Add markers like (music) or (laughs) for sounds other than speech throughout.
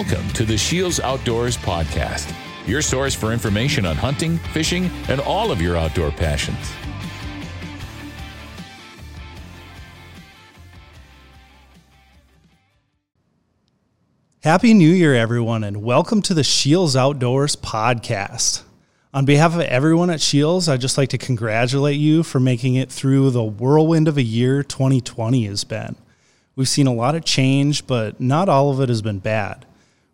Welcome to the Shields Outdoors Podcast, your source for information on hunting, fishing, and all of your outdoor passions. Happy New Year, everyone, and welcome to the Shields Outdoors Podcast. On behalf of everyone at Shields, I'd just like to congratulate you for making it through the whirlwind of a year 2020 has been. We've seen a lot of change, but not all of it has been bad.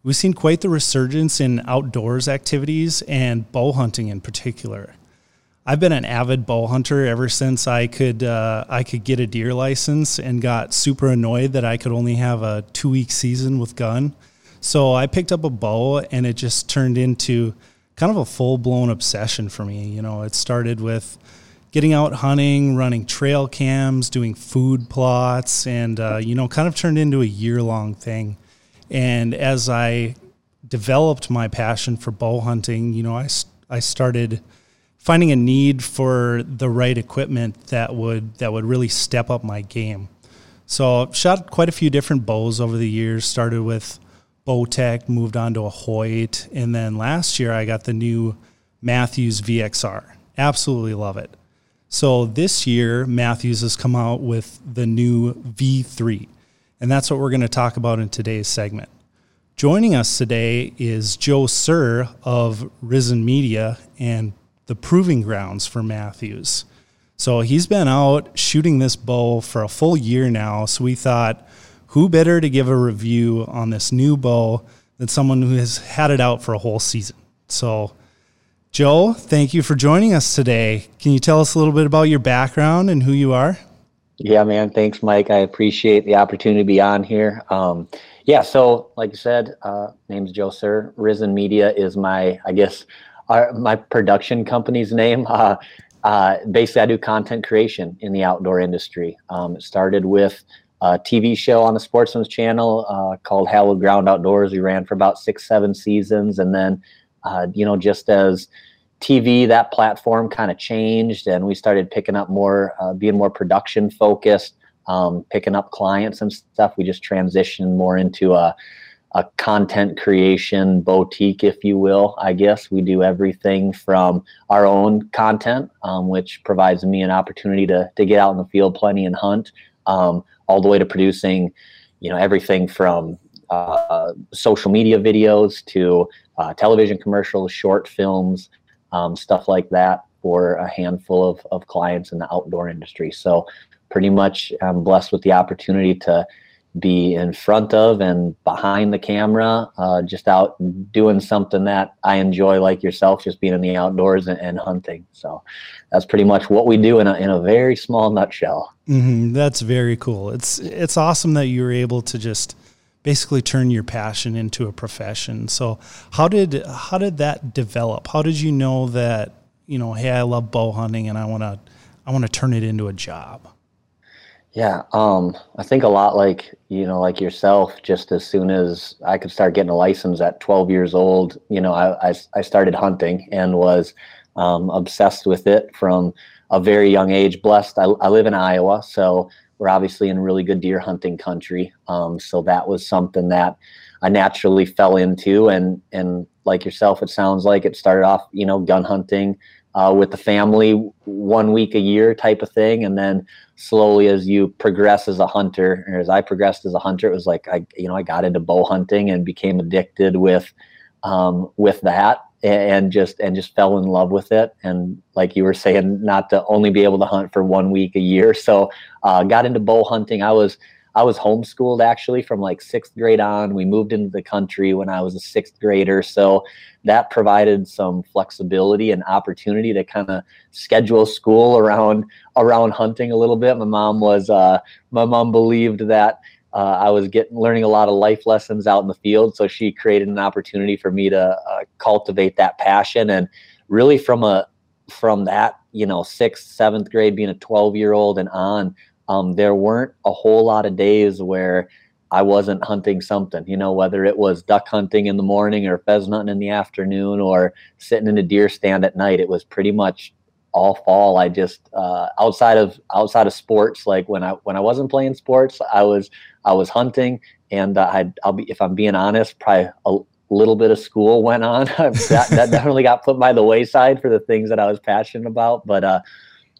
We've seen quite the resurgence in outdoors activities and bow hunting in particular. I've been an avid bow hunter ever since I could uh, I could get a deer license and got super annoyed that I could only have a two week season with gun. So I picked up a bow and it just turned into kind of a full blown obsession for me. You know, it started with getting out hunting, running trail cams, doing food plots, and uh, you know, kind of turned into a year long thing. And as I developed my passion for bow hunting, you know, I, I started finding a need for the right equipment that would that would really step up my game. So I've shot quite a few different bows over the years. Started with Bowtech, moved on to a Hoyt, and then last year I got the new Mathews VXR. Absolutely love it. So this year Mathews has come out with the new V3. And that's what we're going to talk about in today's segment. Joining us today is Joe Sir of Risen Media and the Proving Grounds for Mathews. So he's been out shooting this bow for a full year now. So we thought, who better to give a review on this new bow than someone who has had it out for a whole season? So, Joe, thank you for joining us today. Can you tell us a little bit about your background and who you are? Yeah, man. Thanks, Mike. I appreciate the opportunity to be on here. Um, yeah, so like you said, uh, name's Joe Sir. Risen Media is my, I guess, our, my production company's name. (laughs) Uh, uh, basically, I do content creation in the outdoor industry. Um, it started with a TV show on the Sportsman's Channel uh, called Hallowed Ground Outdoors. We ran for about six, seven seasons, and then, uh, you know, just as TV, that platform kind of changed, and we started picking up more, uh, being more production focused, um, picking up clients and stuff. We just transitioned more into a, a content creation boutique, if you will. I guess we do everything from our own content, um, which provides me an opportunity to to get out in the field plenty and hunt, um, all the way to producing, you know, everything from uh, social media videos to uh, television commercials, short films um, stuff like that for a handful of, of clients in the outdoor industry. So, pretty much, I'm blessed with the opportunity to be in front of and behind the camera, uh, just out doing something that I enjoy, like yourself, just being in the outdoors and, and hunting. So that's pretty much what we do in a, in a very small nutshell. Mm-hmm. That's very cool. It's it's awesome that you were able to just basically turn your passion into a profession. So how did how did that develop? How did you know that you know, hey, I love bow hunting and I want to I want to turn it into a job? Yeah, um, I think a lot like you know, like yourself. Just as soon as I could start getting a license at 12 years old, you know, I I, I started hunting and was um, obsessed with it from a very young age. Blessed, I, I live in Iowa, so we're obviously in really good deer hunting country. Um, so that was something that I naturally fell into. And, and like yourself, it sounds like it started off, you know, gun hunting uh, with the family one week a year type of thing. And then slowly as you progress as a hunter, or as I progressed as a hunter, it was like, I, you know, I got into bow hunting and became addicted with, um, with that and just and just fell in love with it. And like you were saying not to only be able to hunt for one week a year. So uh, got into bow hunting. I was i was homeschooled actually from like sixth grade on. We moved into the country when i was a sixth grader. So that provided some flexibility and opportunity to kind of schedule school around around hunting a little bit. My mom was uh, my mom believed that uh, I was getting learning a lot of life lessons out in the field. So she created an opportunity for me to uh, cultivate that passion, and really from a from that you know sixth, seventh grade, being a twelve year old and on, um, there weren't a whole lot of days where I wasn't hunting something. You know, whether it was duck hunting in the morning or pheasant hunting in the afternoon or sitting in a deer stand at night, it was pretty much all fall. I just uh, outside of outside of sports, like when I when I wasn't playing sports, I was I was hunting, and uh, I I'll be if I'm being honest, probably a little bit of school went on. (laughs) that that definitely got put by the wayside for the things that I was passionate about, but. uh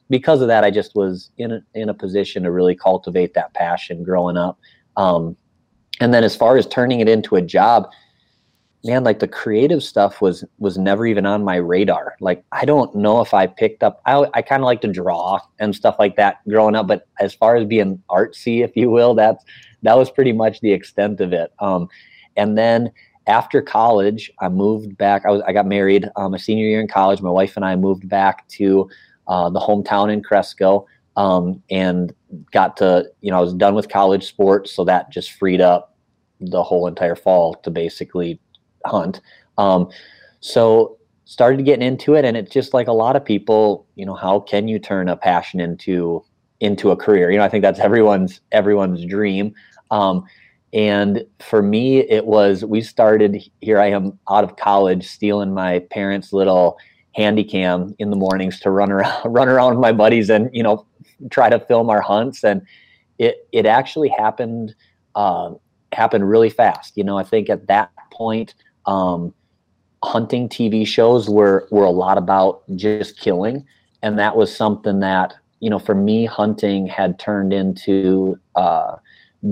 because of that, I just was in a, in a position to really cultivate that passion growing up. Um, and then as far as turning it into a job, man, like the creative stuff was was never even on my radar. Like I don't know if I picked up. I I kind of like to draw and stuff like that growing up, but as far as being artsy, if you will, that's that was pretty much the extent of it. Um, and then after college, I moved back. I was I got married um, a senior year in college. My wife and I moved back to uh, the hometown in Cresco, um, and got to you know I was done with college sports, so that just freed up the whole entire fall to basically hunt. Um, so started getting into it, and it's just like a lot of people, you know, how can you turn a passion into into a career? You know, I think that's everyone's everyone's dream. Um, and for me, it was we started. Here I am out of college, stealing my parents' little handy cam in the mornings to run around (laughs) run around with my buddies and you know try to film our hunts and it it actually happened uh, happened really fast you know i think at that point um, hunting tv shows were were a lot about just killing. And that was something that you know for me hunting had turned into uh,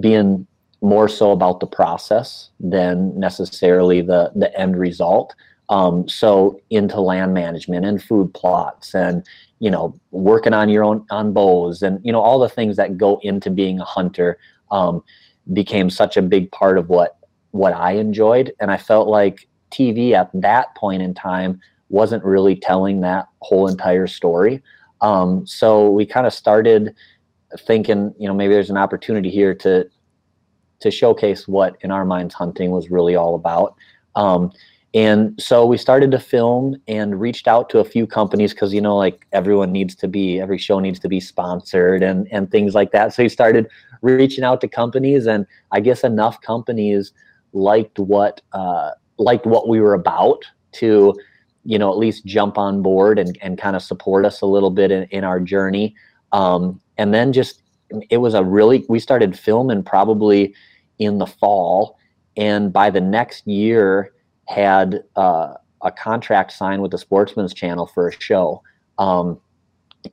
being more so about the process than necessarily the the end result. Um, so into land management and food plots and you know working on your own on bows and you know all the things that go into being a hunter um, became such a big part of what what I enjoyed and I felt like TV at that point in time wasn't really telling that whole entire story. Um, so we kind of started thinking, you know, maybe there's an opportunity here to to showcase what in our minds hunting was really all about. Um, and so we started to film and reached out to a few companies because you know like everyone needs to be every show needs to be sponsored and and things like that so we started reaching out to companies and i guess enough companies liked what uh, liked what we were about to you know at least jump on board and, and kind of support us a little bit in, in our journey um, and then just it was a really we started filming probably in the fall and by the next year had uh, a contract signed with the Sportsman's Channel for a show. Um,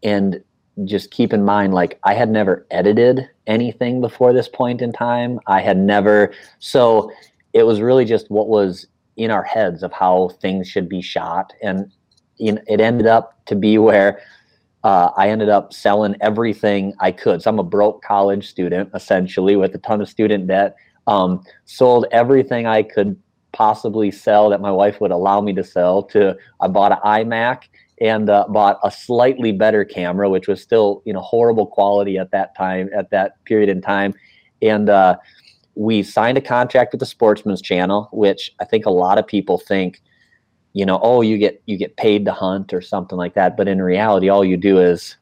and just keep in mind, like, I had never edited anything before this point in time. I had never, so it was really just what was in our heads of how things should be shot. And it ended up to be where uh, I ended up selling everything I could. So I'm a broke college student, essentially, with a ton of student debt. Um, sold everything I could possibly sell that my wife would allow me to sell to I bought an iMac and uh, bought a slightly better camera, which was still you know horrible quality at that time at that period in time, and uh, we signed a contract with the Sportsman's Channel, which I think a lot of people think, you know, oh you get you get paid to hunt or something like that, but in reality, all you do is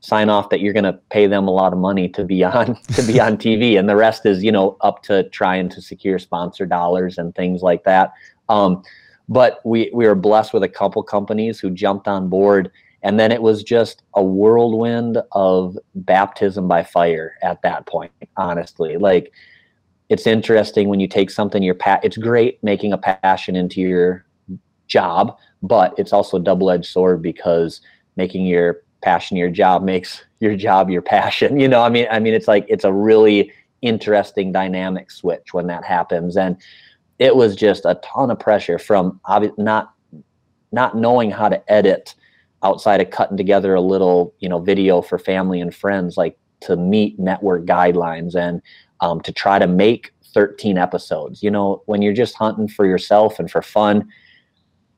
sign off that you're going to pay them a lot of money to be on (laughs) to be on (laughs) TV, and the rest is you know up to trying to secure sponsor dollars and things like that. Um, but we we were blessed with a couple companies who jumped on board, and then it was just a whirlwind of baptism by fire at that point. Honestly, like it's interesting when you take something your pa- it's great making a passion into your job, but it's also a double edged sword because making your passion your job makes (laughs) your job your passion you know? I mean i mean it's like it's a really interesting dynamic switch when that happens. And it was just a ton of pressure from not not knowing how to edit outside of cutting together a little you know video for family and friends like to meet network guidelines. And um, to try to make 13 episodes. You know when you're just hunting for yourself and for fun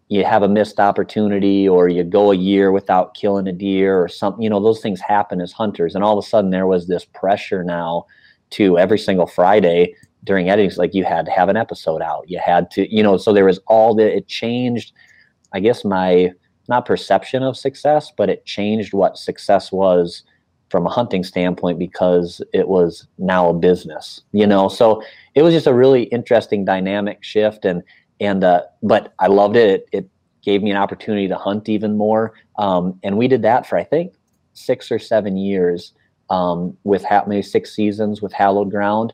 you have a missed opportunity or you go a year without killing a deer or something you know those things happen as hunters. And all of a sudden there was this pressure now to every single friday during editing like you had to have an episode out. You had to you know so there was all the it changed i guess my not perception of success but it changed what success was from a hunting standpoint because it was now a business you know so it was just a really interesting dynamic shift and and uh, but I loved it. it. It gave me an opportunity to hunt even more. Um, and we did that for I think six or seven years um, with ha- maybe six seasons with Hallowed Ground.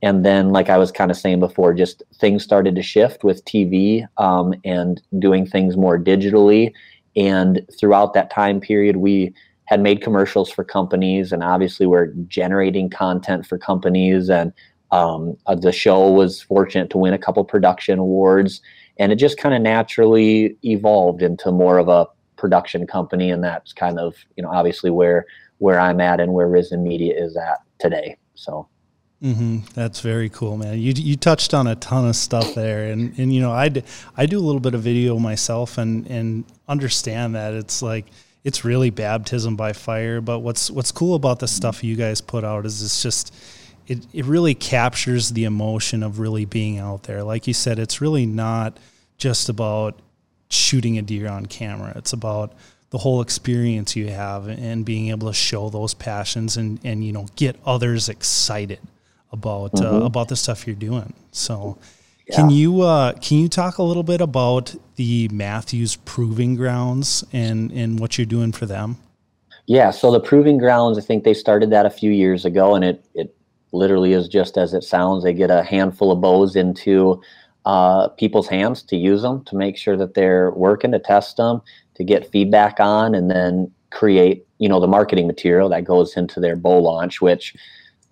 And then, like I was kind of saying before, just things started to shift with TV um, and doing things more digitally. And throughout that time period, we had made commercials for companies, and obviously, we're generating content for companies. And um, uh, the show was fortunate to win a couple production awards, and it just kind of naturally evolved into more of a production company. And that's kind of, you know, obviously where where I'm at and where Risen Media is at today. So. Mm-hmm. That's very cool, man. You you touched on a ton of stuff there, and and you know I I do a little bit of video myself, and and understand that it's like it's really baptism by fire. But what's what's cool about the stuff you guys put out is it's just it it really captures the emotion of really being out there. Like you said, it's really not just about shooting a deer on camera. It's about the whole experience you have and being able to show those passions and, and you know get others excited about uh, mm-hmm. uh, about the stuff you're doing. So yeah. can you uh, can you talk a little bit about the Mathews Proving Grounds and and what you're doing for them? Yeah, so the Proving Grounds, I think they started that a few years ago, and it it literally is just as it sounds. They get a handful of bows into uh, people's hands to use them to make sure that they're working to test them to get feedback on and then create you know the marketing material that goes into their bow launch which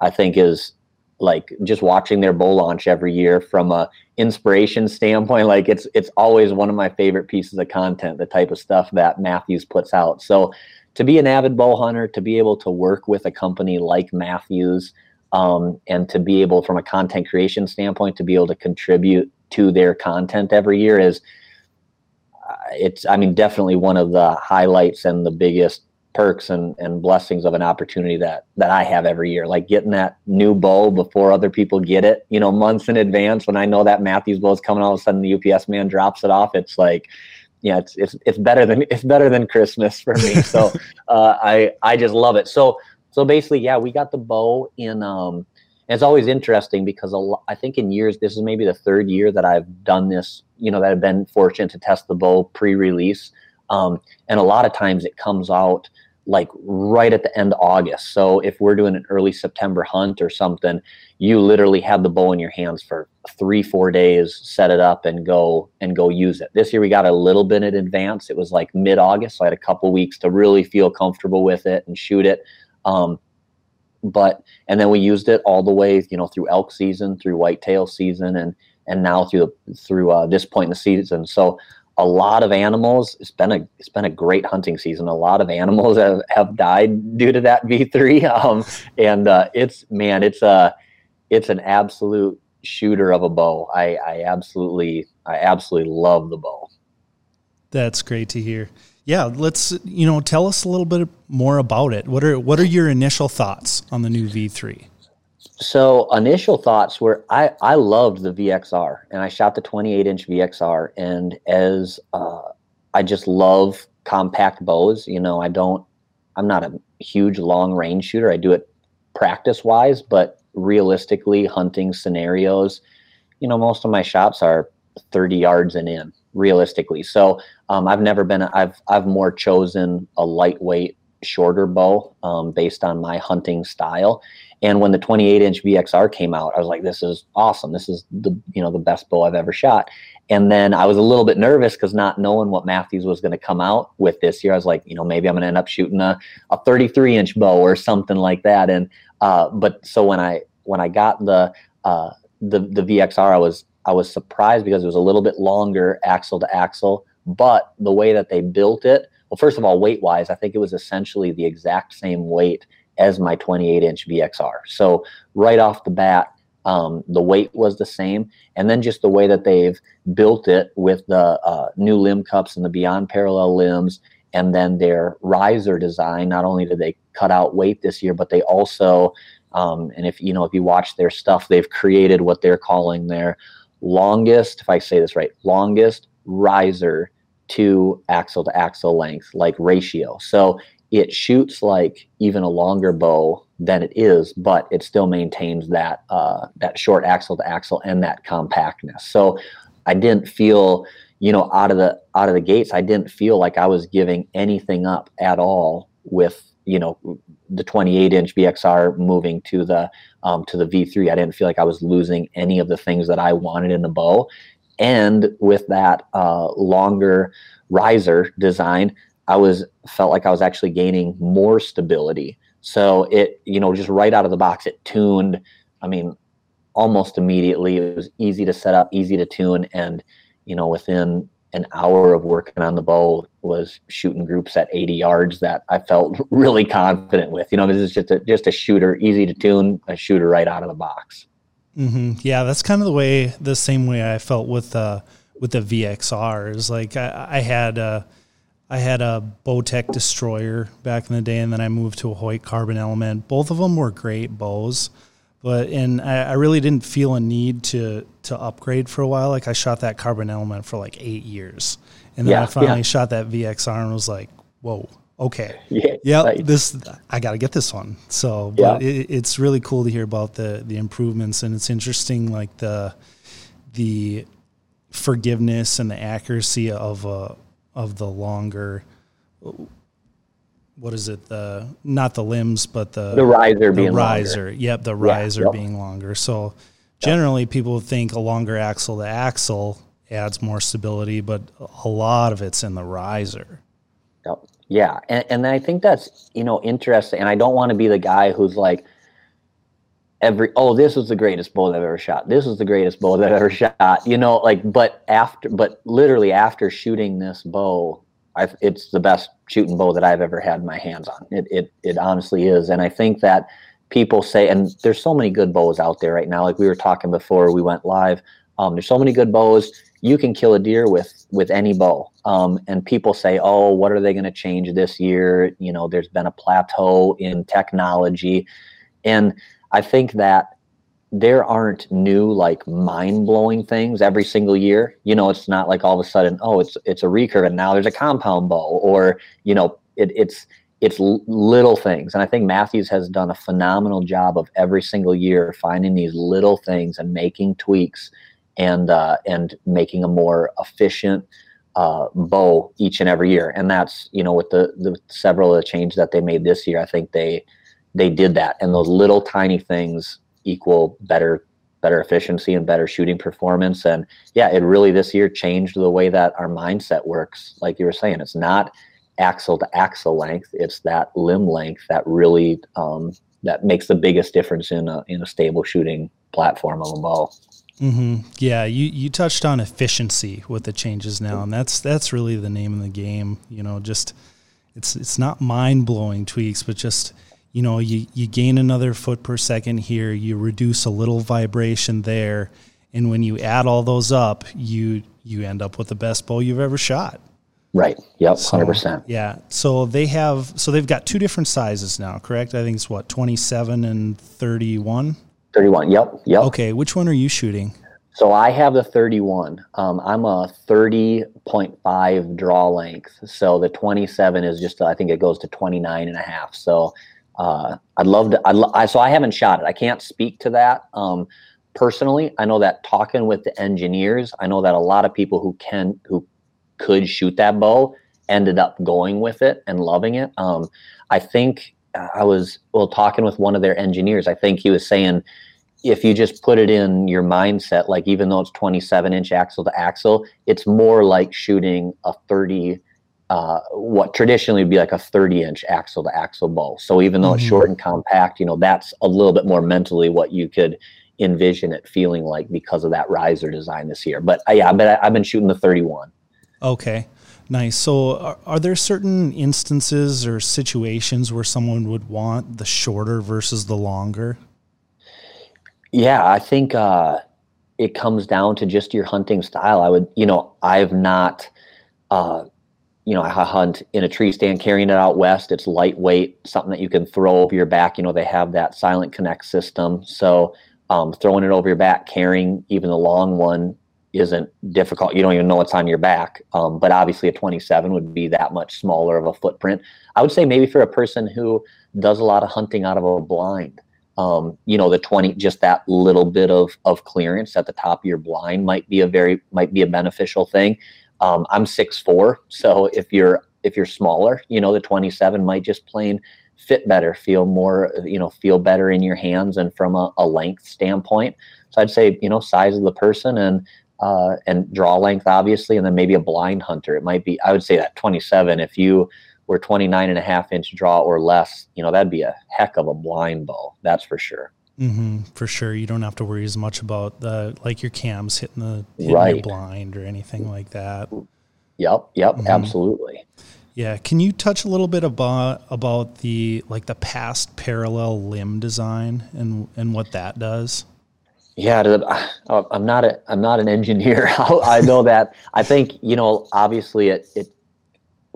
i think is like just watching their bow launch every year from a inspiration standpoint like it's it's always one of my favorite pieces of content the type of stuff that mathews puts out. So to be an avid bow hunter to be able to work with a company like mathews um, and to be able from a content creation standpoint to be able to contribute to their content every year is it's I mean definitely one of the highlights and the biggest perks and, and blessings of an opportunity that that I have every year. Like getting that new bow before other people get it, you know, months in advance. When I know that Mathews bow is coming, all of a sudden the UPS man drops it off. It's like, yeah, it's it's it's better than it's better than Christmas for me. So (laughs) uh, I I just love it. So so basically, yeah, we got the bow in um and it's always interesting because a lot, I think in years, this is maybe the third year that I've done this, you know, that I've been fortunate to test the bow pre release. Um, and a lot of times it comes out like right at the end of August. So if we're doing an early September hunt or something, you literally have the bow in your hands for three, four days, set it up and go and go use it. This year we got a little bit in advance. It was like mid August. So I had a couple weeks to really feel comfortable with it and shoot it. Um, but and then we used it all the way you know through elk season through whitetail season and and now through through uh, this point in the season so a lot of animals it's been a it's been a great hunting season. A lot of animals (laughs) have, have died due to that v3 (laughs) um, and uh, it's man it's a it's an absolute shooter of a bow. I i absolutely i absolutely love the bow. That's great to hear. Yeah, let's you know tell us a little bit more about it. What are what are your initial thoughts on the new V3? So initial thoughts were I I loved the VXR and I shot the 28 inch VXR and as uh, I just love compact bows. You know I don't I'm not a huge long range shooter. I do it practice wise, but realistically hunting scenarios, you know most of my shots are 30 yards and in realistically. So um, I've never been. I've I've more chosen a lightweight, shorter bow um, based on my hunting style. And when the 28 inch VXR came out, I was like, "This is awesome! This is the you know the best bow I've ever shot." And then I was a little bit nervous because not knowing what Mathews was going to come out with this year, I was like, you know, maybe I'm going to end up shooting a, a 33 inch bow or something like that. And uh, but so when I when I got the uh, the the VXR, I was I was surprised because it was a little bit longer axle to axle, but the way that they built it, well, first of all, weight wise, I think it was essentially the exact same weight as my 28 inch VXR. So right off the bat, um, the weight was the same, and then just the way that they've built it with the uh, new limb cups and the beyond parallel limbs, and then their riser design. Not only did they cut out weight this year, but they also, um, and if you know if you watch their stuff, they've created what they're calling their longest, if I say this right, longest riser to axle to axle length, like ratio. So it shoots like even a longer bow than it is, but it still maintains that uh, that short axle to axle and that compactness. So I didn't feel, you know, out of the out of the gates, I didn't feel like I was giving anything up at all with you know the 28 inch VXR moving to the um, to the V3. I didn't feel like I was losing any of the things that I wanted in the bow, and with that uh, longer riser design, I was felt like I was actually gaining more stability. So it you know just right out of the box, it tuned. I mean, almost immediately. It was easy to set up, easy to tune, and you know within an hour of working on the bow was shooting groups at 80 yards that I felt (laughs) really confident with. You know, this is just a just a shooter, easy to tune, a shooter right out of the box. Mm-hmm. Yeah, that's kind of the way, the same way I felt with uh, with the VXRs. Like I, I had a, I had a Bowtech Destroyer back in the day, and then I moved to a Hoyt Carbon Element. Both of them were great bows, but and I, I really didn't feel a need to to upgrade for a while. Like I shot that Carbon Element for like eight years, and then yeah, I finally yeah. shot that VXR and was like, whoa. Okay. (laughs) Yeah. Yep, right. This I got to get this one. So, but yeah. it, it's really cool to hear about the the improvements, and it's interesting, like the the forgiveness and the accuracy of a of the longer what is it the not the limbs but the the riser the being riser longer. yep the riser yeah, yep. being longer so generally yep. people think a longer axle to axle adds more stability but a lot of it's in the riser yep. yeah and, and i think that's you know interesting and i don't want to be the guy who's like every oh this was the greatest bow that I've ever shot. This was the greatest bow that I've ever shot. You know, like but after but literally after shooting this bow, i it's the best shooting bow that I've ever had my hands on. It it it honestly is, and I think that people say, and there's so many good bows out there right now. Like we were talking before we went live. Um, there's so many good bows. You can kill a deer with with any bow. Um, and people say, oh, what are they going to change this year? You know, there's been a plateau in technology, and I think that there aren't new like mind-blowing things every single year. You know, it's not like all of a sudden, oh, it's it's a recurve and now there's a compound bow or, you know, it, it's it's little things. And I think Mathews has done a phenomenal job of every single year finding these little things and making tweaks and uh, and making a more efficient uh, bow each and every year. And that's, you know, with the, the several of the changes that they made this year, I think they they did that and those little tiny things equal better better efficiency and better shooting performance and yeah it really this year changed the way that our mindset works like you were saying it's not axle to axle length it's that limb length that really um, that makes the biggest difference in a, in a stable shooting platform of a ball. mm-hmm. yeah you, you touched on efficiency with the changes now and that's that's really the name of the game you know just it's it's not mind-blowing tweaks but just you know, you, you gain another foot per second here, you reduce a little vibration there, and when you add all those up, you you end up with the best bow you've ever shot. Right. Yep. Hundred percent. Yeah. So they have so they've got two different sizes now, correct? I think it's what twenty seven and thirty one. Thirty one. Yep. Yep. Okay. Which one are you shooting? So I have the 31. Um, I'm a 30.5 draw length. So the 27 is just, I think it goes to 29 and a half. So uh, I'd love to. I'd lo- I, so I haven't shot it. I can't speak to that um, personally. I know that talking with the engineers, I know that a lot of people who can who could shoot that bow ended up going with it and loving it. Um, I think I was well talking with one of their engineers. I think he was saying if you just put it in your mindset, like even though it's 27 inch axle to axle, it's more like shooting a 30 uh, what traditionally would be like a 30 inch axle to axle bow. So even though mm-hmm. it's short and compact, you know, that's a little bit more mentally what you could envision it feeling like because of that riser design this year. But uh, yeah, but I've been shooting the 31. Okay. Nice. So, are, are, there certain instances or situations where someone would want the shorter versus the longer? Yeah, I think uh, it comes down to just your hunting style. I would, you know, I've not uh, you know, I hunt in a tree stand, carrying it out west. It's lightweight, something that you can throw over your back. You know, they have that silent connect system. So um, throwing it over your back, carrying even the long one isn't difficult. You don't even know what's on your back. Um, but obviously, a 27 would be that much smaller of a footprint. I would say maybe for a person who does a lot of hunting out of a blind, um, you know, the 20, just that little bit of of clearance at the top of your blind might be a very might be a beneficial thing Um, I'm six four, so if you're if you're smaller, you know the 27 might just plain fit better, feel more, you know, feel better in your hands and from a, a length standpoint. So I'd say, you know, size of the person and uh, and draw length, obviously, and then maybe a blind hunter. It might be, I would say that 27, if you were 29 and a half inch draw or less, you know, that'd be a heck of a blind bow. That's for sure. Mm-hmm, for sure. You don't have to worry as much about the, like your cams hitting the hitting Right. blind or anything like that. Yep. Yep. Mhm. Absolutely. Yeah. Can you touch a little bit about, about the, like the past parallel limb design and, and what that does? Yeah, uh, I'm not a I'm not an engineer. (laughs) I know that. I think you know. Obviously, it it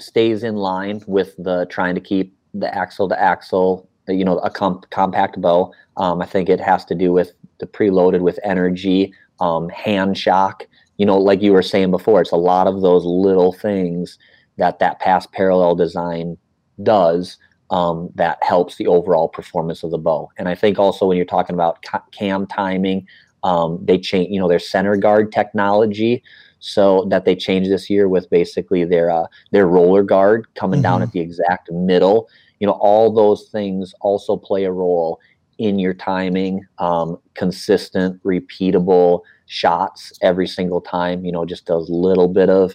stays in line with the trying to keep the axle to axle. You know, a comp, compact bow. Um, I think it has to do with the preloaded with energy, um, hand shock. You know, like you were saying before, it's a lot of those little things that that pass parallel design does um, that helps the overall performance of the bow. And I think also when you're talking about cam timing, um, they change, you know, their center guard technology, so that they changed this year with basically their uh, their roller guard coming down Mhm. at the exact middle. You know, all those things also play a role in your timing, um, consistent, repeatable shots every single time. You know, just those little bit of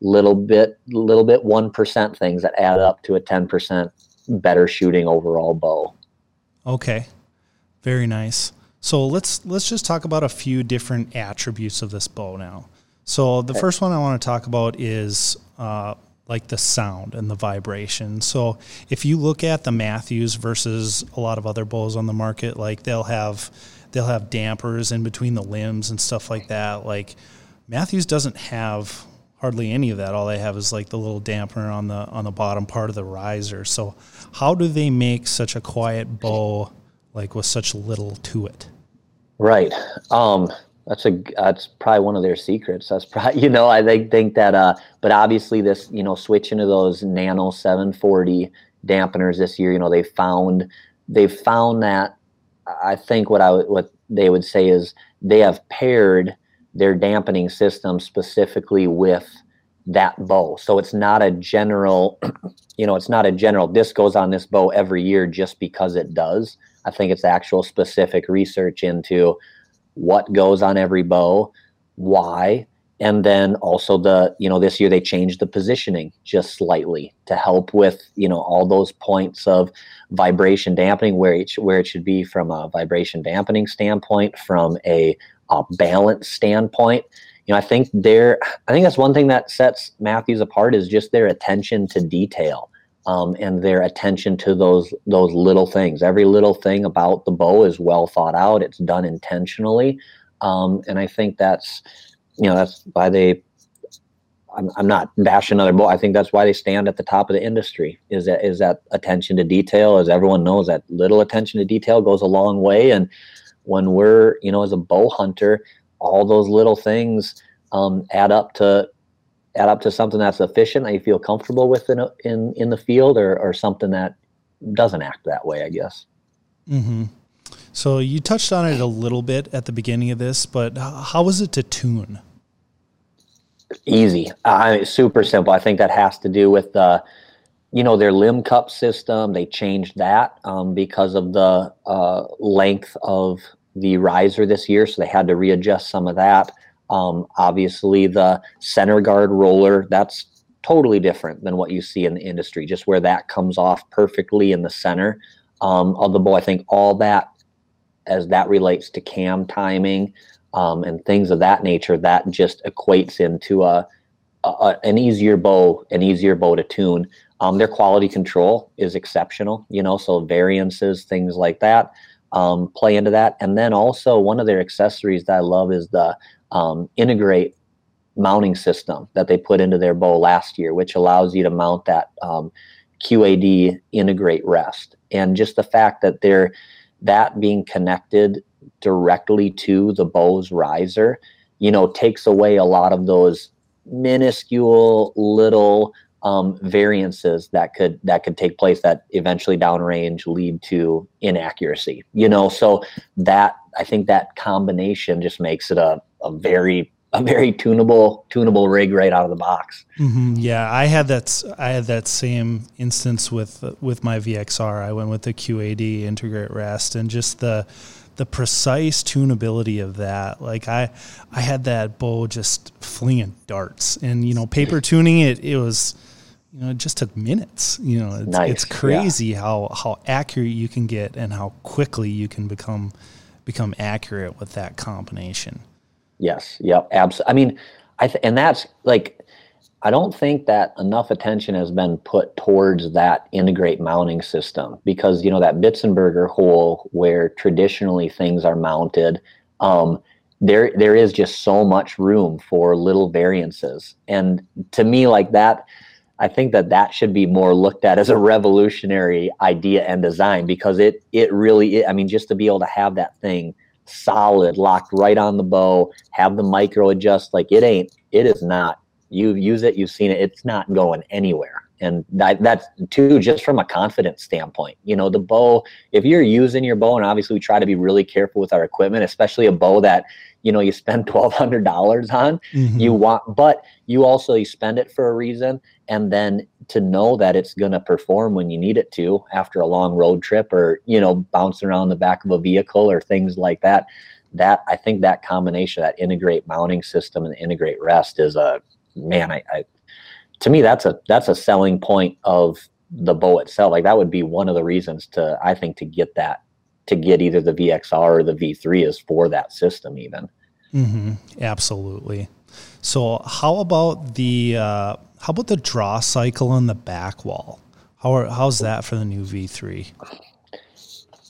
little bit little bit 1% things that add up to a 10% better shooting overall bow. Okay. Very nice. So let's let's just talk about a few different attributes of this bow now. So the first one I want to talk about is uh, like the sound and the vibration. So if you look at the Mathews versus a lot of other bows on the market, like they'll have they'll have dampers in between the limbs and stuff like that. Like Mathews doesn't have hardly any of that. All they have is like the little damper on the on the bottom part of the riser. So how do they make such a quiet bow like with such little to it? Right. Um, that's a that's probably one of their secrets. That's (laughs) probably you know I think think that uh, but obviously this you know switching to those Nano 740 dampeners this year, you know they found they found that I think what I what they would say is they have paired their dampening system specifically with that bow. So it's not a general, (clears throat) you know, it's not a general. This goes on this bow every year just because it does. I think it's actual specific research into what goes on every bow, why, and then also the you know this year they changed the positioning just slightly to help with you know all those points of vibration dampening where it where it should be from a vibration dampening standpoint, from a, a balance standpoint. You know, I think they're I think that's one thing that sets Mathews apart is just their attention to detail um, and their attention to those those little things. Every little thing about the bow is well thought out. It's done intentionally, um, and I think that's you know that's why they. I'm, I'm not bashing another bow. I think that's why they stand at the top of the industry. Is that is that attention to detail? As everyone knows, that little attention to detail goes a long way. And when we're you know as a bow hunter, all those little things um, add up to add up to something that's efficient that you feel comfortable with in a, in in the field, or or something that doesn't act that way. I guess. Mm-hmm. So you touched on it a little bit at the beginning of this, but how was it to tune? Easy. I mean, super simple. I think that has to do with the, you know, their limb cup system. They changed that um, because of the uh, length of the riser this year, so they had to readjust some of that. Um, obviously, the center guard roller that's totally different than what you see in the industry. Just where that comes off perfectly in the center um, of the bow. I think all that, as that relates to cam timing um, and things of that nature, that just equates into a, a an easier bow, an easier bow to tune. Um, their quality control is exceptional, you know, so variances, things like that um, play into that. And then also one of their accessories that I love is the um, integrate mounting system that they put into their bow last year, which allows you to mount that um, QAD integrate rest. And just the fact that they're that being connected directly to the bow's riser, you know, takes away a lot of those minuscule little um, variances that could that could take place that eventually downrange lead to inaccuracy. You know, so that I think that combination just makes it a, a very a very tunable tunable rig right out of the box. Mm-hmm. Yeah, I had that. I had that same instance with with my VXR. I went with the QAD integrate rest, and just the the precise tunability of that. Like I, I had that bow just flinging darts, and you know, paper tuning it. It was, you know, it just took minutes. You know, it's, nice. it's crazy yeah. how how accurate you can get and how quickly you can become become accurate with that combination. Yes. Yep. Absolutely. I mean, I th- and that's like, I don't think that enough attention has been put towards that integrate mounting system because you know that Bitzenberger hole where traditionally things are mounted. Um, there, there is just so much room for little variances, and to me, like that, I think that that should be more looked at as a revolutionary idea and design because it, it really, I mean, just to be able to have that thing solid, locked right on the bow, have the micro adjust. Like it ain't, it is not. You use it, you've seen it, it's not going anywhere. And that, that's too, just from a confidence standpoint. You know, the bow, if you're using your bow, and obviously we try to be really careful with our equipment, especially a bow that, you know, you spend (laughs) $1,200 on, mm-hmm. you want, but you also, you spend it for a reason and then to know that it's going to perform when you need it to after a long road trip or you know bouncing around the back of a vehicle or things like that that i think that combination that integrate mounting system and integrate rest is a man I, I to me that's a that's a selling point of the bow itself like that would be one of the reasons to i think to get that to get either the vxr or the v3 is for that system even mm-hmm. absolutely so how about the uh how about the draw cycle on the back wall? How are, how's that for the new V3?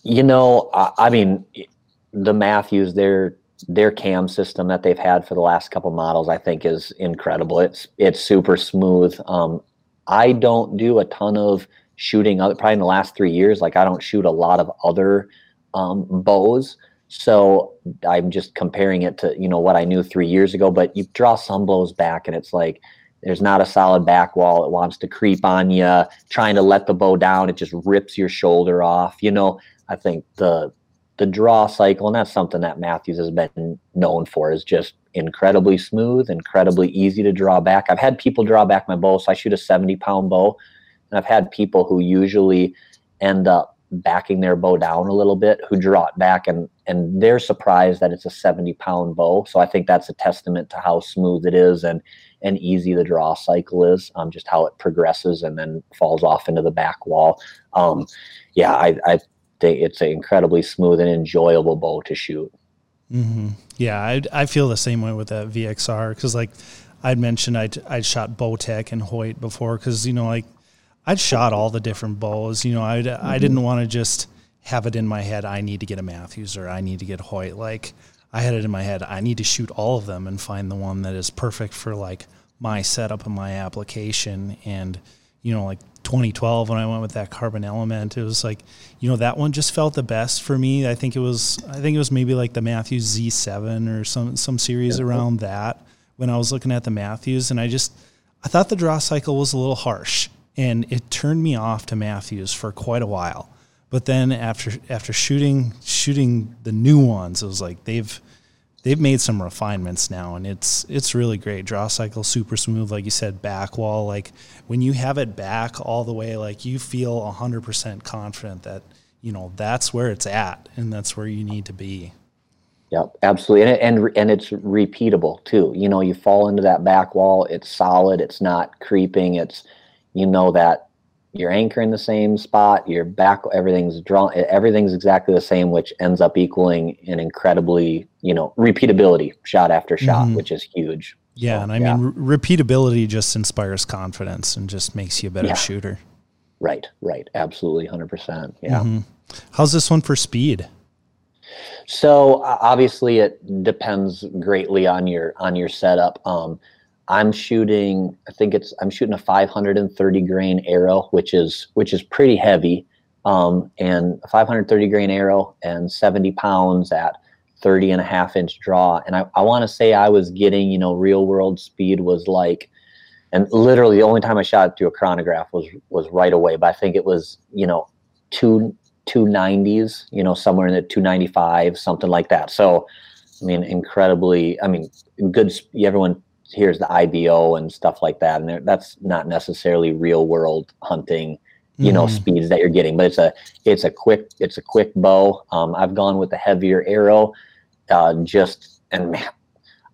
You know, I, I mean, the Mathews, their their cam system that they've had for the last couple models, I think, is incredible. It's it's super smooth. Um, I don't do a ton of shooting other probably in the last three years. Like I don't shoot a lot of other um, bows. So I'm just comparing it to you know what I knew three years ago. But you draw some bows back, and it's like there's not a solid back wall. It wants to creep on you, trying to let the bow down. It just rips your shoulder off. You know, I think the the draw cycle, and that's something that mathews has been known for, is just incredibly smooth, incredibly easy to draw back. I've had people draw back my bow, so I shoot a 70 pound bow, and I've had people who usually end up backing their bow down a little bit who draw it back and and they're surprised that it's a 70 pound bow so i think that's a testament to how smooth it is and and easy the draw cycle is, um, just how it progresses and then falls off into the back wall. Um, yeah, I, I think it's an incredibly smooth and enjoyable bow to shoot. Mm-hmm. Yeah, I, I feel the same way with that VXR because like I'd mentioned I'd, I'd shot Bowtech and Hoyt before because you know like I'd shot all the different bows. You know I mm-hmm. I didn't want to just have it in my head I need to get a Mathews or I need to get Hoyt. Like I had it in my head, I need to shoot all of them and find the one that is perfect for like my setup and my application. And, you know, like 2012 when I went with that carbon element, it was like, you know, that one just felt the best for me. I think it was, I think it was maybe like the Mathews Z7 or some, some series yeah. around that when I was looking at the Mathews. And I just, I thought the draw cycle was a little harsh and it turned me off to Mathews for quite a while. But then after after shooting shooting the new ones, it was like they've they've made some refinements now, and it's it's really great. Draw cycle super smooth, like you said. Back wall, like when you have it back all the way, like you feel hundred percent confident that you know that's where it's at, and that's where you need to be. Yep, absolutely, and and and it's repeatable too. You know, you fall into that back wall, it's solid, it's not creeping, it's you know that you're anchoring the same spot, your back, everything's drawn, everything's exactly the same, which ends up equaling an incredibly, you know, repeatability shot after shot, mm-hmm. which is huge. Yeah. So, and I yeah. mean, re- repeatability just inspires confidence and just makes you a better yeah. shooter. Right. Right. Absolutely. 100%. Yeah. Mm-hmm. How's this one for speed? So obviously it depends greatly on your, on your setup. Um, I'm shooting. I think it's I'm shooting a 530 grain arrow, which is which is pretty heavy, um, and a 530 grain arrow and 70 pounds at 30 and a half inch draw. And I, I want to say I was getting you know real world speed was like, and literally the only time I shot through a chronograph was was right away. But I think it was you know two 290s, you know somewhere in the 295, something like that. So I mean, incredibly. I mean, good. Everyone hears the IBO and stuff like that, and that's not necessarily real world hunting. You know, mm-hmm. speeds that you're getting, but it's a it's a quick it's a quick bow. Um, I've gone with a heavier arrow, uh, just and man,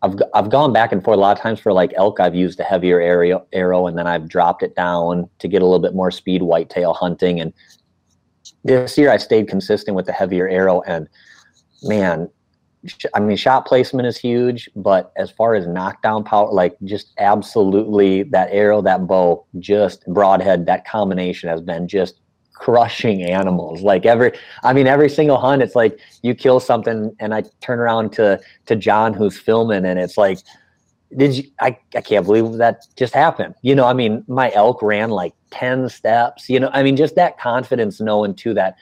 I've I've gone back and forth a lot of times for like elk. I've used a heavier arrow, arrow, and then I've dropped it down to get a little bit more speed whitetail hunting. And this year I stayed consistent with the heavier arrow, and man, I mean, shot placement is huge, but as far as knockdown power, like just absolutely that arrow, that bow, just broadhead, that combination has been just crushing animals. Like every, I mean, every single hunt, it's like you kill something, and I turn around to to John who's filming, and it's like, did you? I I can't believe that just happened. You know, I mean, my elk ran like ten steps. You know, I mean, just that confidence knowing too that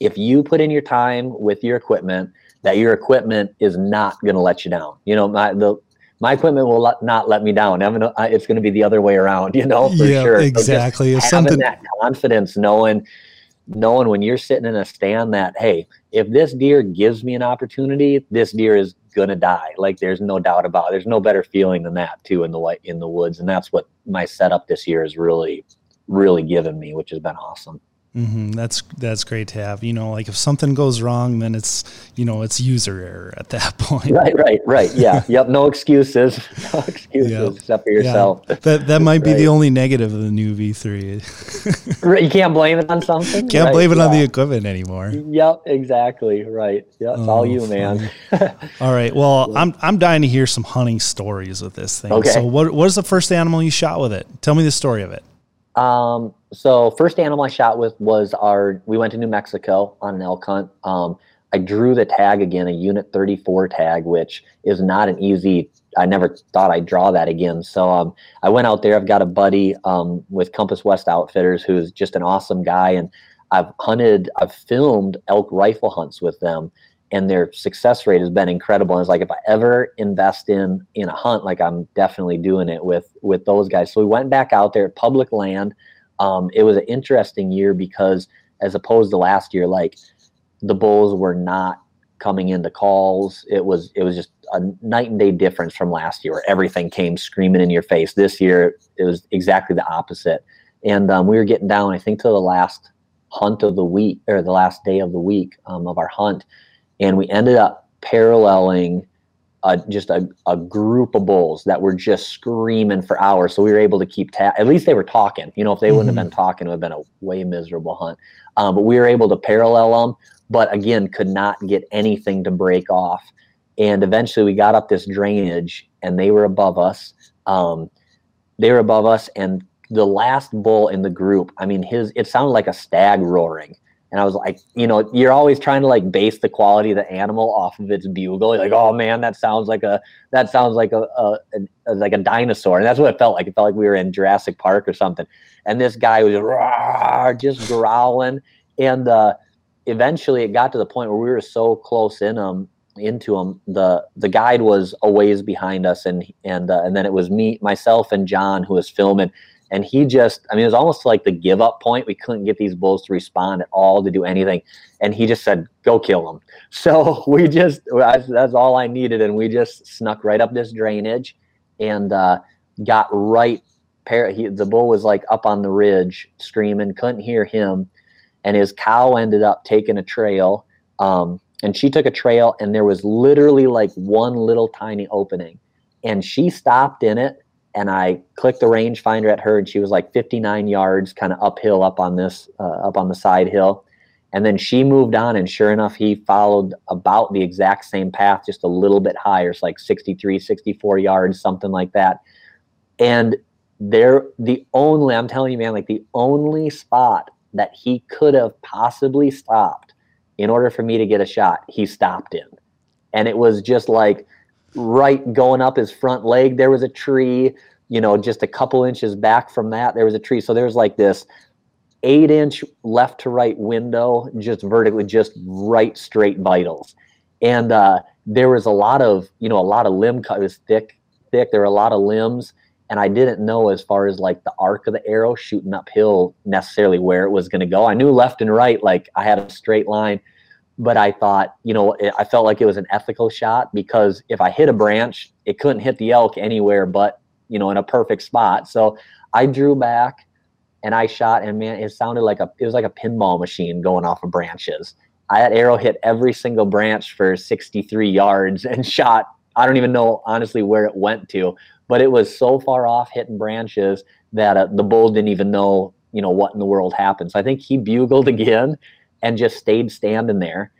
if you put in your time with your equipment that your equipment is not going to let you down. You know, my the my equipment will let, not let me down. Uh, I'm gonna, it's going to be the other way around. (laughs) You know, for yeah, sure. Exactly. So having something that confidence, knowing knowing when you're sitting in a stand that hey, if this deer gives me an opportunity, this deer is gonna die. Like there's no doubt about. It. There's no better feeling than that too in the white in the woods, and that's what my setup this year has really really given me, which has been awesome. Mm-hmm. That's that's great to have. You know, like if something goes wrong, then it's you know it's user error at that (laughs) point. Right, right, right. Yeah, yep. No excuses. (laughs) No excuses yep. except for yourself. Yeah. That that might be right. the only negative of the new V three. (laughs) you can't blame it on something. Can't right? blame it yeah. on the equipment anymore. Yep, exactly. Right. Yeah, it's oh, all you, man. all right. Well, I'm I'm dying to hear some hunting stories with this thing. Okay. So what what is the first animal you shot with it? Tell me the story of it. Um, so first animal I shot with was our. We went to New Mexico on an elk hunt. Um, I drew the tag again, a Unit 34 tag, which is not an easy. I never thought I'd draw that again. So um, I went out there. I've got a buddy um, with Compass West Outfitters who's just an awesome guy, and I've hunted. I've filmed elk rifle hunts with them, and their success rate has been incredible. And it's like if I ever invest in in a hunt, like I'm definitely doing it with with those guys. So we went back out there at public land. Um, it was an interesting year because as opposed to last year, like the bulls were not coming into calls. It was it was just a night and day difference from last year, where everything came screaming in your face. This year, it was exactly the opposite. And um, we were getting down, I think, to the last hunt of the week or the last day of the week um, of our hunt and we ended up paralleling uh, just a, a group of bulls that were just screaming for hours. So we were able to keep tab. At least they were talking. You know, if they mm-hmm. wouldn't have mm-hmm. been talking, it would have been a way miserable hunt. Um, but we were able to parallel them. But again, could not get anything to break off. And eventually, we got up this drainage, and they were above us. Um, they were above us, and the last bull in the group. I mean, his it sounded like a stag roaring. And I was like, you know, you're always trying to like base the quality of the animal off of its bugle. You're like, oh man, that sounds like a that sounds like a, a, a, like a dinosaur, and that's what it felt like. It felt like we were in Jurassic Park or something. And this guy was just growling, and uh, eventually it got to the point where we were so close in him into him. The the guide was a ways behind us, and and uh, and then it was me, myself, and John who was filming and he just, I mean, it was almost like the give up point. We couldn't get these bulls to respond at all to do anything. And he just said, go kill them. (laughs) So we just, that's all I needed. And we just snuck right up this drainage and uh, got right. He, the bull was like up on the ridge screaming, couldn't hear him. And his cow ended up taking a trail. Um, and she took a trail, and there was literally like one little tiny opening. And she stopped in it and I clicked the rangefinder at her, and she was like 59 yards, kind of uphill, up on this, uh, up on the side hill. And then she moved on, and sure enough, he followed about the exact same path, just a little bit higher. It's like 63, 64 yards, something like that. And there, the only, I'm telling you, man, like the only spot that he could have possibly stopped in order for me to get a shot, he stopped in. And it was just like, right going up his front leg there was a tree you know just a couple inches back from that there was a tree. So there's like this eight inch left to right window just vertically just right straight vitals. And uh, there was a lot of you know a lot of limb cut it was thick thick there were a lot of limbs. And i didn't know as far as like the arc of the arrow shooting uphill necessarily where it was going to go. I knew left and right like i had a straight line but I thought, you know, I felt like it was an ethical shot because if I hit a branch, it couldn't hit the elk anywhere but, you know, in a perfect spot. So I drew back and I shot, and man, it sounded like a it was like a pinball machine going off of branches. I had arrow hit every single branch for 63 yards (laughs) and shot. I don't even know honestly where it went to, but it was so far off hitting branches that uh, the bull didn't even know, you know, what in the world happened. So I think he bugled (laughs) again and just stayed standing there.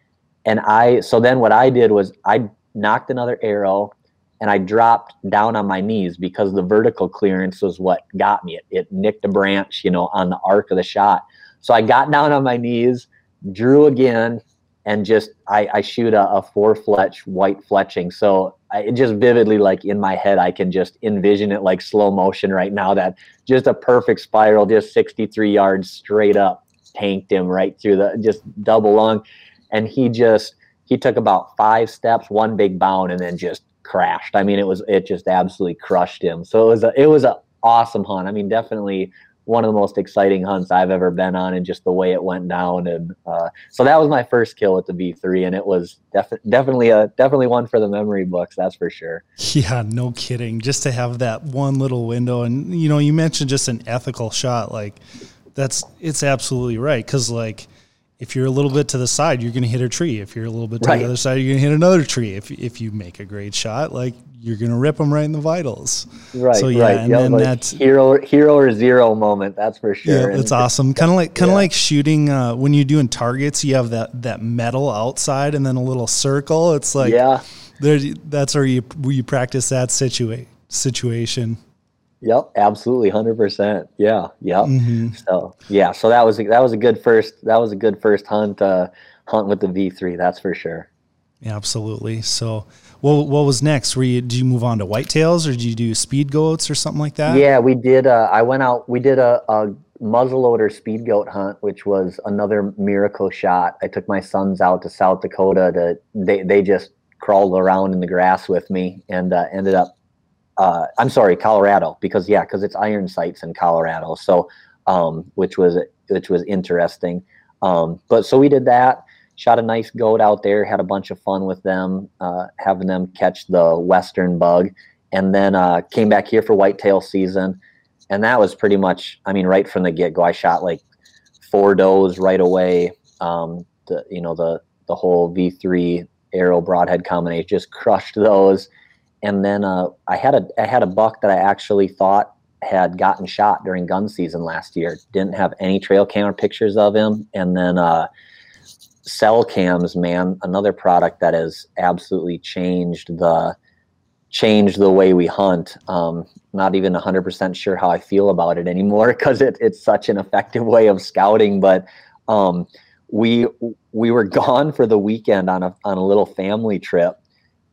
And I, so then what I did was I nocked another arrow and I dropped down on my knees because the vertical clearance was what got me. It, it nicked a branch, you know, on the arc of the shot. So I got down on my knees, drew again, and just I, I shoot a, a four fletch white fletching. So I, it just vividly, like in my head, I can just envision it like slow motion right now. That just a perfect spiral, just 63 yards straight up tanked him right through the just double lung, and he just he took about five steps, one big bound, and then just crashed. I mean, it was it just absolutely crushed him. So it was a it was an awesome hunt. I mean, definitely one of the most exciting hunts I've ever been on, and just the way it went down. And uh, so that was my first kill with the V3, and it was def- definitely a definitely one for the memory books. That's for sure. Yeah, no kidding. Just to have that one little window, and you know, you mentioned just an ethical shot, like that's it's absolutely right because like if you're a little bit to the side, you're going to hit a tree. If you're a little bit to right. the other side, you're going to hit another tree. If if you make a great shot, like you're going to rip them right in the vitals. Right. So yeah, right. and yep, then like that's hero hero or zero moment. That's for sure. Yeah, it's awesome. Kind of like kind of yeah. like shooting uh, when you're doing targets. You have that that metal outside and then a little circle. It's like yeah, there. That's where you where you practice that situa- situation. Yep, absolutely, hundred percent. Yeah, yep. Mm-hmm. So yeah, so that was a, that was a good first that was a good first hunt uh, hunt with the V three. That's for sure. Yeah, absolutely. So, what what was next? Were you did you move on to whitetails or did you do speed goats or something like that? Yeah, we did. Uh, I went out. We did a, a muzzleloader speed goat hunt, which was another miracle shot. I took my sons out to South Dakota to they they just crawled around in the grass with me and uh, ended up uh, I'm sorry, Colorado, because yeah, because it's iron sights in Colorado. So, um, which was which was interesting. Um, but so we did that. Shot a nice goat out there. Had a bunch of fun with them, uh, having them catch the western bug, and then uh, came back here for whitetail season. And that was pretty much, I mean, right from the get go. I shot like four does right away. Um, the you know the the whole V3 arrow broadhead combination just crushed those and then uh, I had a I had a buck that I actually thought had gotten shot during gun season last year. Didn't have any trail camera pictures of him, and then uh, cell cams, man, another product that has absolutely changed the changed the way we hunt. Um, not even 100% sure how I feel about it anymore (laughs) because it, it's such an effective way of scouting. But um, we we were (laughs) gone for the weekend on a on a little family trip,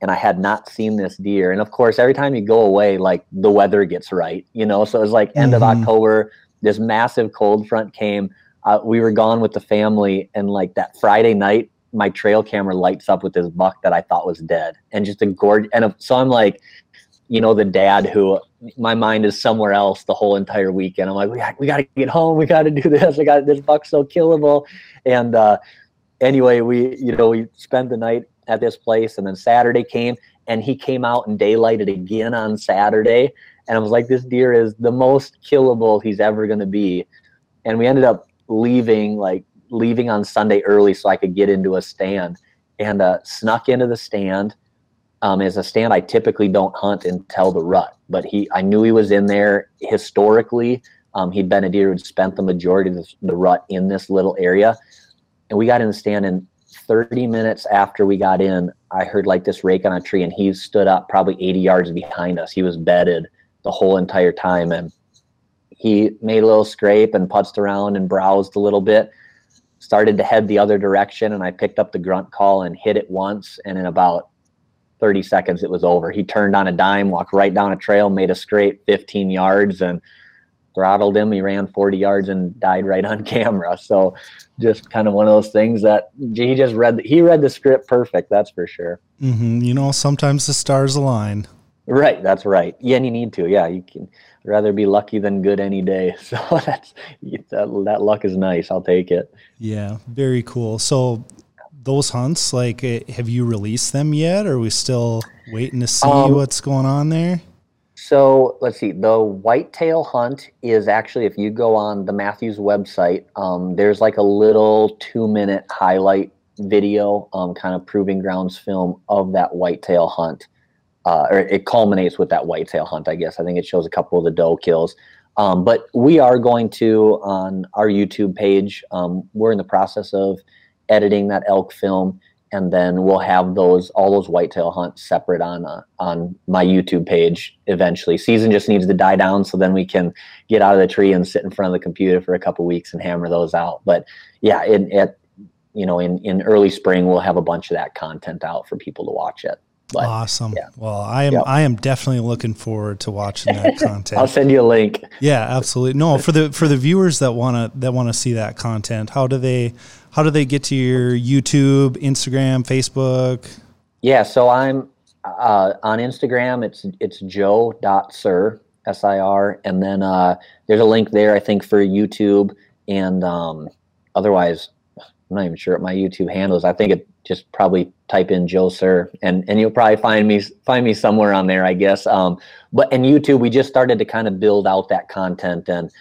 and I had not seen this deer. And of course, every time you go away, like the weather gets right, you know. So it was like end mm-hmm. of October. This massive cold front came. Uh, we were gone with the family, and like that Friday night, my trail camera lights up with this buck that I thought was dead, and just a gorgeous. And so I'm like, you know, the dad who my mind is somewhere else the whole entire weekend. I'm like, we got, we got to get home. We got to do this. I got this buck so killable. And uh, anyway, we you know we spent the night at this place. And then Saturday came and he came out and daylighted again on Saturday. And I was like, this deer is the most killable he's ever going to be. And we ended up leaving, like leaving on Sunday early so I could get into a stand and uh, snuck into the stand. Um, is a stand I typically don't hunt until the rut, but he, I knew he was in there historically. Um, he'd been a deer who'd spent the majority of the, the rut in this little area. And we got in the stand and 30 minutes after we got in, I heard like this rake on a tree, and he stood up probably 80 yards behind us. He was bedded the whole entire time, and he made a little scrape and putzed around and browsed a little bit. Started to head the other direction, and I picked up the grunt call and hit it once, and in about 30 seconds it was over. He turned on a dime, walked right down a trail, made a scrape 15 yards, and throttled him. He ran 40 yards and died right on camera. So just kind of one of those things that he just read. He read the script perfect. That's for sure. Mm-hmm. You know, sometimes the stars align. Right. That's right. Yeah, and you need to. Yeah, you can rather be lucky than good any day. (laughs) So that's that, that luck is nice. I'll take it. Yeah, very cool. So those hunts, like, eh, have you released them yet? Or are we still waiting to see Um, what's going on there? So let's see. The whitetail hunt is actually, if you go on the Mathews website, um, there's like a little two minute highlight video, um, kind of proving grounds film of that whitetail hunt. Uh, or it culminates with that whitetail hunt, I guess. I think it shows a couple of the doe kills. Um, but we are going to on our YouTube page. Um, we're in the process of editing that elk film, and then we'll have those all those whitetail hunts separate on uh, on my YouTube page eventually. Season just needs to die down, so then we can get out of the tree and sit in front of the computer for a couple weeks and hammer those out. But yeah, in you know in in early spring we'll have a bunch of that content out for people to watch it. But awesome. yeah. Well, I am Yep. I am definitely looking forward to watching that (laughs) content. I'll send you a link. Yeah, absolutely. No, for the for the viewers that want to that want to see that content, how do they how do they get to your YouTube, Instagram, Facebook? Yeah, so I'm uh, on Instagram. It's it's joe.sir, S I R, and then uh, there's a link there, I think, for YouTube. And um, otherwise, I'm not even sure what my YouTube handle is. I think it just probably type in Joe Sir, and and you'll probably find me find me somewhere on there, I guess. Um, but in YouTube, we just started to kind of build out that content, and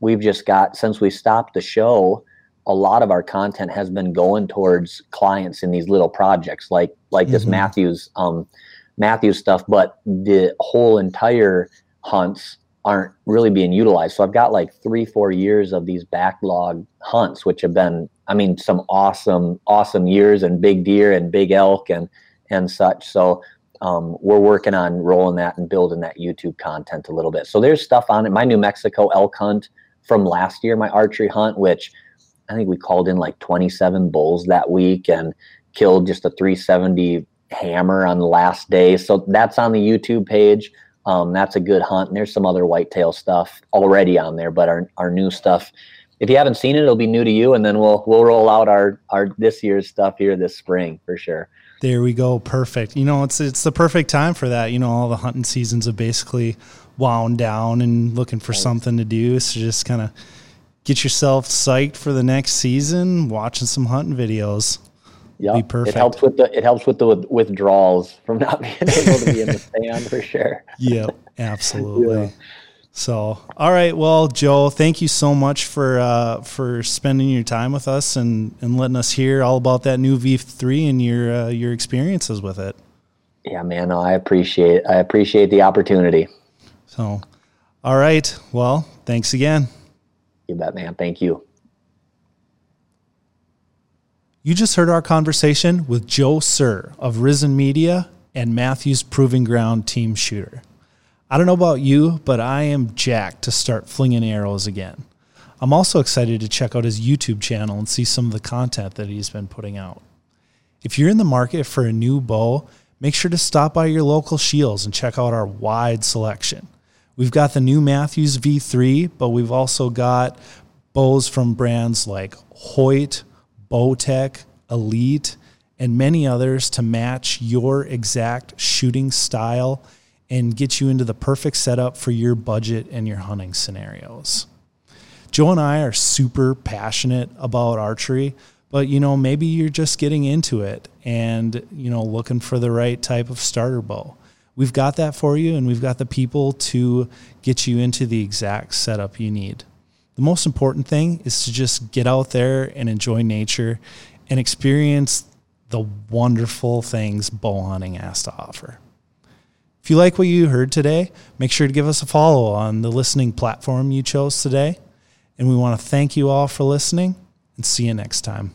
we've just got since we stopped the show a lot of our content has been going towards clients in these little projects like like this Mhm. Mathews um Mathews stuff but the whole entire hunts aren't really being utilized so I've got like 3 4 years of these backlog hunts which have been I mean some awesome awesome years and big deer and big elk and and such so um, we're working on rolling that and building that YouTube content a little bit so there's stuff on it my New Mexico elk hunt from last year my archery hunt which I think we called in like 27 bulls that week and killed just a 370 hammer on the last day. So that's on the YouTube page. Um, that's a good hunt. And there's some other whitetail stuff already on there, but our, our new stuff, if you haven't seen it, it'll be new to you. And then we'll, we'll roll out our, our this year's stuff here this spring for sure. There we go. Perfect. You know, it's it's the perfect time for that. You know, all the hunting seasons have basically wound down and looking for something to do. So just kind of get yourself psyched for the next season, watching some hunting videos. Yeah, Be it helps with the it helps with the withdrawals (laughs) from not being able to be in the (laughs) stand for sure. Yep, absolutely. Yeah. So, all right. Well, Joe, thank you so much for uh, for spending your time with us and, and letting us hear all about that new V3 and your uh, your experiences with it. Yeah, man, no, I appreciate I appreciate the opportunity. So, all right. Well, thanks again. You bet, man. Thank you. You just heard our conversation with Joe Sir of Risen Media and Mathews Proving Ground Team Shooter. I don't know about you, but I am jacked to start flinging arrows again. I'm also excited to check out his YouTube channel and see some of the content that he's been putting out. If you're in the market for a new bow, make sure to stop by your local Shields and check out our wide selection. We've got the new Mathews V3, but we've also got bows from brands like Hoyt, Bowtech, Elite, and many others to match your exact shooting style and get you into the perfect setup for your budget and your hunting scenarios. Joe and I are super passionate about archery, but you know, maybe you're just getting into it and, you know, looking for the right type of starter bow. We've got that for you and we've got the people to get you into the exact setup you need. The most important thing is to just get out there and enjoy nature and experience the wonderful things bow hunting has to offer. If you like what you heard today, make sure to give us a follow on the listening platform you chose today. And we want to thank you all for listening and see you next time.